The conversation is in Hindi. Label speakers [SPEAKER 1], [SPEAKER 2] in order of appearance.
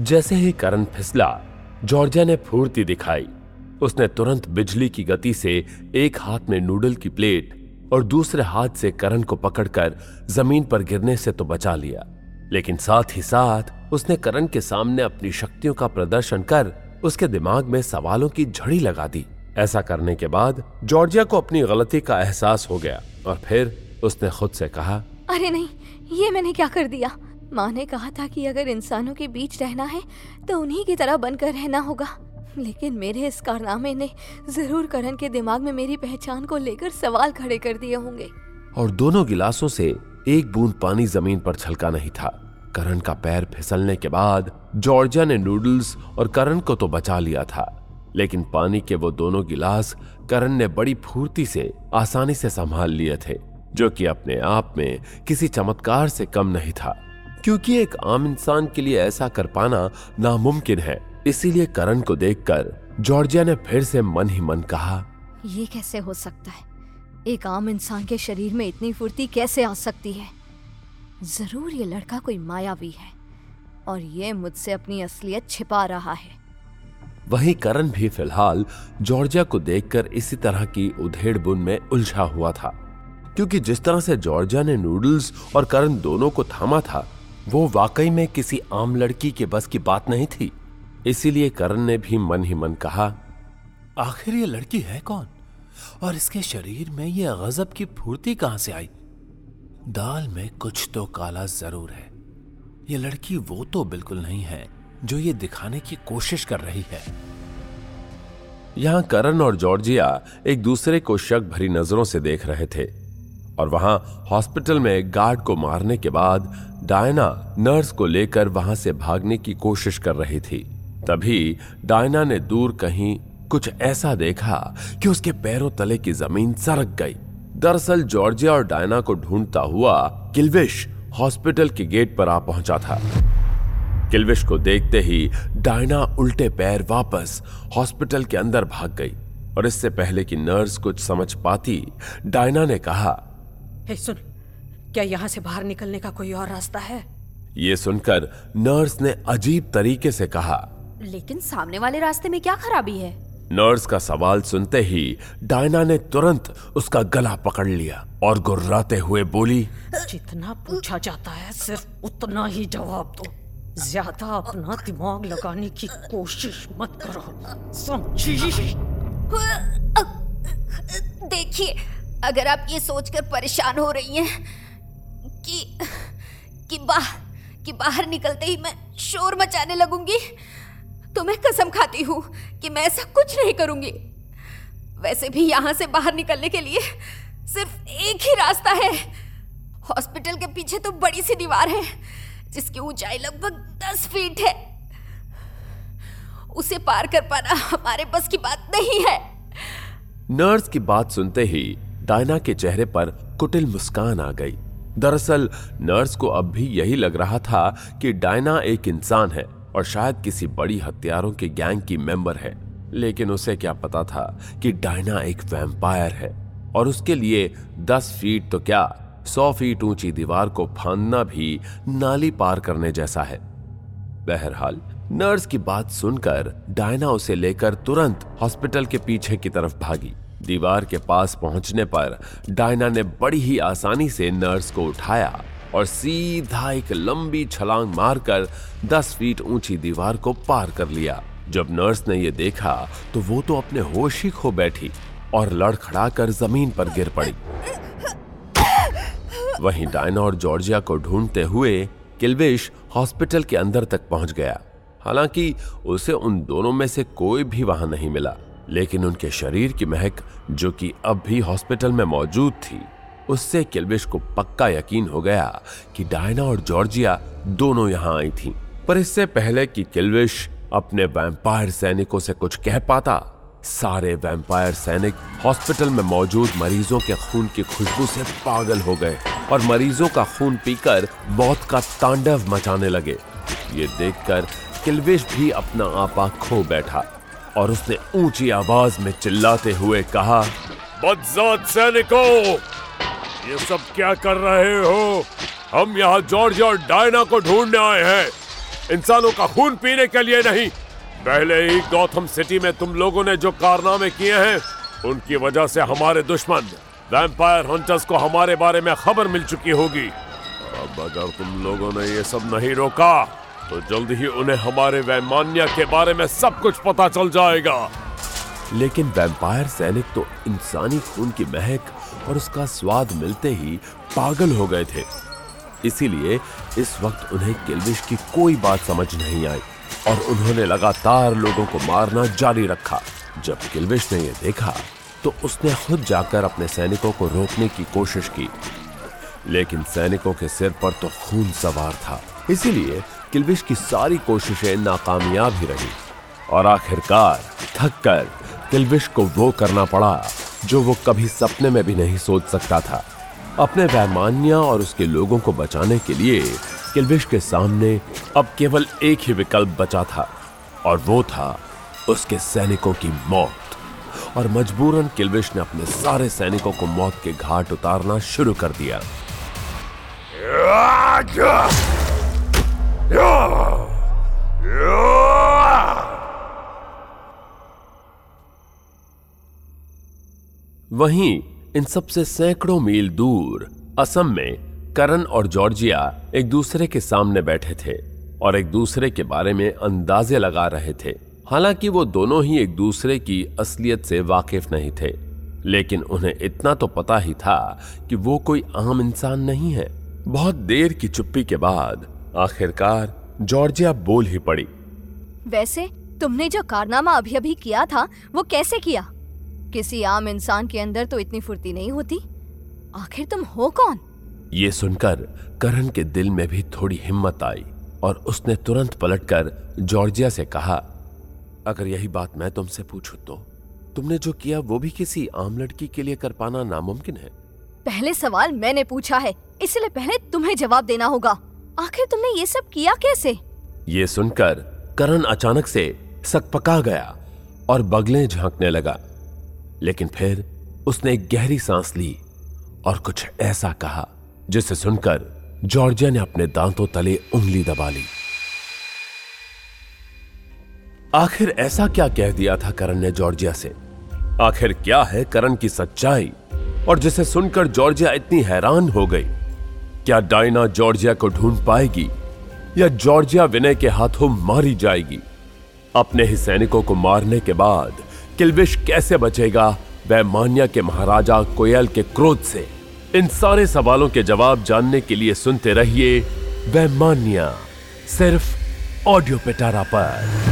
[SPEAKER 1] जैसे ही करण फिसला जॉर्जिया ने फूर्ति दिखाई, उसने तुरंत बिजली की गति से एक हाथ में नूडल की प्लेट और दूसरे हाथ से करण को पकड़कर ज़मीन पर गिरने से तो बचा लिया। लेकिन साथ ही साथ उसने करण के सामने अपनी शक्तियों का प्रदर्शन कर उसके दिमाग में सवालों की झड़ी लगा दी। ऐसा करने के बाद जॉर्जिया को अपनी गलती का एहसास हो गया और फिर उसने खुद से कहा,
[SPEAKER 2] अरे नहीं ये मैंने क्या कर दिया? माँ ने कहा था कि अगर इंसानों के बीच रहना है तो उन्हीं की तरह बनकर रहना होगा। लेकिन मेरे इस कारनामे ने ज़रूर करण के दिमाग में मेरी पहचान को लेकर सवाल खड़े कर दिए होंगे।
[SPEAKER 1] और दोनों गिलासों से एक बूंद पानी ज़मीन पर छलका नहीं था। करण का पैर फिसलने के बाद जॉर्जिया ने नूडल्स और करण को तो बचा लिया था। लेकिन पानी के वो दोनों गिलास करण ने बड़ी फूर्ति से आसानी से संभाल लिए थे। जो कि अपने आप में किसी चमत्कार से कम नहीं था। क्योंकि एक आम इंसान के लिए ऐसा कर पाना नामुमकिन है। इसीलिए करण को देखकर जॉर्जिया ने फिर से मन ही मन कहा
[SPEAKER 2] ये कैसे हो सकता है? एक आम इंसान के शरीर में इतनी फुर्ती कैसे आ सकती है? ज़रूर ये लड़का कोई मायावी है और ये मुझसे अपनी असलियत छिपा रहा है।
[SPEAKER 1] वहीं करण भी फ़िलहाल जॉर्जिया को देखकर इसी तरह की उधेड़ बुन में उलझा हुआ था। क्योंकि जिस तरह से जॉर्जिया ने नूडल्स और करण दोनों को थामा था, वो वाकई में किसी आम लड़की के बस की बात नहीं थी। इसीलिए करण ने भी मन ही मन कहा,
[SPEAKER 3] आखिर ये लड़की है कौन? और इसके शरीर में ये गजब की फूर्ति कहाँ से आई? दाल में कुछ तो काला ज़रूर है। ये लड़की वो तो बिल्कुल नहीं है जो ये दिखाने की कोशिश कर रही है।
[SPEAKER 1] यहाँ करण और जॉर्जिया एक दूसरे को शक भरी नज़रों से देख रहे थे। और वहाँ हॉस्पिटल में गार्ड को मारने के बाद डायना नर्स को लेकर वहाँ से भागने की कोशिश कर रही थी। तभी डायना ने दूर कहीं कुछ ऐसा देखा कि उसके पैरों तले की ज़मीन सरक गई। दरअसल जॉर्जिया और डायना को ढूंढता हुआ किल्विश हॉस्पिटल के गेट पर आ पहुँचा था। किल्विश को देखते ही डायना उल्टे पैर वापस हॉस्पिटल के अंदर भाग गई और इससे पहले कि नर्स कुछ समझ पाती, डायना ने कहा
[SPEAKER 4] हे सुन। क्या यहाँ से बाहर निकलने का कोई और रास्ता है?
[SPEAKER 1] ये सुनकर नर्स ने अजीब तरीके से कहा
[SPEAKER 2] लेकिन सामने वाले रास्ते में क्या खराबी है?
[SPEAKER 1] नर्स का सवाल सुनते ही डायना ने तुरंत उसका गला पकड़ लिया और गुर्राते हुए बोली
[SPEAKER 4] जितना पूछा जाता है सिर्फ़ उतना ही जवाब दो। ज़्यादा अपना दिमाग लगाने की कोशिश मत करो। समझी
[SPEAKER 2] देखिए अगर आप ये सोचकर परेशान हो रही हैं कि कि बाह, कि बाहर निकलते ही मैं शोर मचाने लगूँगी तो मैं कसम खाती हूँ कि मैं ऐसा कुछ नहीं करूँगी। वैसे भी यहाँ से बाहर निकलने के लिए सिर्फ़ एक ही रास्ता है। हॉस्पिटल के पीछे तो बड़ी सी दीवार है, जिसकी ऊंचाई लगभग दस फीट है। उसे पार कर पाना हमारे बस की बात नहीं है।
[SPEAKER 1] नर्स की बात सुनते ही डायना के चेहरे पर कुटिल मुस्कान आ गई। दरअसल, नर्स को अब भी यही लग रहा था कि डायना एक इंसान है और शायद किसी बड़ी हथियारों के गैंग की मेंबर है। लेकिन उसे क्या पता था कि डायना एक वैम्पायर है और उसके लिए दस फीट तो क्या, सौ फीट ऊँची दीवार को फांदना भी नाली पार करने जैसा है। बहरहाल, नर्स की बात सुनकर डायना उसे लेकर तुरंत हॉस्पिटल के पीछे की तरफ़ भागी। दीवार के पास पहुँचने पर डायना ने बड़ी ही आसानी से नर्स को उठाया और सीधा एक लंबी छलांग मारकर दस फीट ऊँची दीवार को पार कर लिया। जब नर्स ने यह देखा तो वो तो अपने होश ही खो बैठी और लड़खड़ाकर ज़मीन पर गिर पड़ी। वहीं डायना और जॉर्जिया को ढूंढते हुए किल्विश हॉस्पिटल के अंदर तक पहुँच गया। हालाँकि उसे उन दोनों में से कोई भी वहाँ नहीं मिला। लेकिन उनके शरीर की महक, जो कि अब भी हॉस्पिटल में मौजूद थी, उससे किल्विश को पक्का यकीन हो गया कि डायना और जॉर्जिया दोनों यहाँ आई थीं। पर इससे पहले कि किल्विश अपने वैम्पायर सैनिकों से कुछ कह पाता, सारे वैम्पायर सैनिक हॉस्पिटल में मौजूद मरीजों के खून की खुशबू से पागल हो गए और मरीजों का खून पीकर मौत का तांडव मचाने लगे ये देखकर किल्विश भी अपना आपा खो बैठा और उसने ऊँची आवाज़ में चिल्लाते हुए कहा,
[SPEAKER 5] बदजात सैनिकों, ये सब क्या कर रहे हो?
[SPEAKER 1] हम यहाँ जॉर्ज और डायना को ढूँढने आए हैं। इंसानों का खून पीने के लिए नहीं। पहले ही गौथम सिटी में तुम लोगों ने जो कारनामे किए हैं, उनकी वजह से हमारे दुश्मन वैम्पायर हंटर्स को हमारे बारे में खबर मिल चुकी होगी। अब अगर तुम लोगों ने ये सब नहीं रोका तो जल्द ही उन्हें हमारे वैमान्य के बारे में सब कुछ पता चल जाएगा। लेकिन वैम्पायर सैनिक तो इंसानी खून की महक और उसका स्वाद मिलते ही पागल हो गए थे। इसीलिए इस वक्त उन्हें किल्विश की कोई बात समझ नहीं आई और उन्होंने लगातार लोगों को मारना जारी रखा। जब किल्विश ने यह देखा तो उसने खुद जाकर अपने सैनिकों को रोकने की कोशिश की। लेकिन सैनिकों के सिर पर तो खून सवार था। इसीलिए किल्विश की सारी कोशिशें नाकामयाब ही रही। और आखिरकार, थक कर किल्विश को वो करना पड़ा, जो वो कभी सपने में भी नहीं सोच सकता था। अपने वैमान्या और उसके लोगों को बचाने के लिए किल्विश के सामने अब केवल एक ही विकल्प बचा था, और वो था उसके सैनिकों की मौत। और मजबूरन किल्विश ने अपने सारे सैनिकों को मौत के घाट उतारना शुरू कर दिया। वहीं इन सबसे सैकड़ों मील दूर असम में करण और जॉर्जिया एक दूसरे के सामने बैठे थे और एक दूसरे के बारे में अंदाजे लगा रहे थे। हालाँकि वो दोनों ही एक दूसरे की असलियत से वाकिफ नहीं थे, लेकिन उन्हें इतना तो पता ही था कि वो कोई आम इंसान नहीं है। बहुत देर की चुप्पी के बाद आखिरकार जॉर्जिया बोल ही पड़ी।
[SPEAKER 2] वैसे तुमने जो कारनामा अभी अभी किया था वो कैसे किया? किसी आम इंसान के अंदर तो इतनी फुर्ती नहीं होती। आखिर तुम हो कौन?
[SPEAKER 1] ये सुनकर करण के दिल में भी थोड़ी हिम्मत आई और उसने तुरंत पलटकर जॉर्जिया से कहा अगर यही बात मैं तुमसे पूछूँ तो तुमने जो किया वो भी किसी आम लड़की के लिए कर पाना नामुमकिन है?
[SPEAKER 2] पहले सवाल मैंने पूछा है इसलिए पहले तुम्हें जवाब देना होगा। आखिर तुमने ये सब किया कैसे?
[SPEAKER 1] ये सुनकर करण अचानक से सकपका गया और बगले झांकने लगा। लेकिन फिर उसने एक गहरी सांस ली और कुछ ऐसा कहा, जिसे सुनकर जॉर्जिया ने अपने दांतों तले उंगली दबा ली। आखिर ऐसा क्या कह दिया था करण ने जॉर्जिया से? आखिर क्या है करण की सच्चाई? और जिसे सुनकर जॉर्जिया इतनी हैरान हो गई। क्या डायना जॉर्जिया को ढूंढ पाएगी? या जॉर्जिया विनय के हाथों मारी जाएगी? अपने ही सैनिकों को मारने के बाद किलविश कैसे बचेगा? वह मान्या के महाराजा कोयल के क्रोध से। इन सारे सवालों के जवाब जानने के लिए सुनते रहिए, वह मान्या, सिर्फ़ ऑडियो पिटारा पर।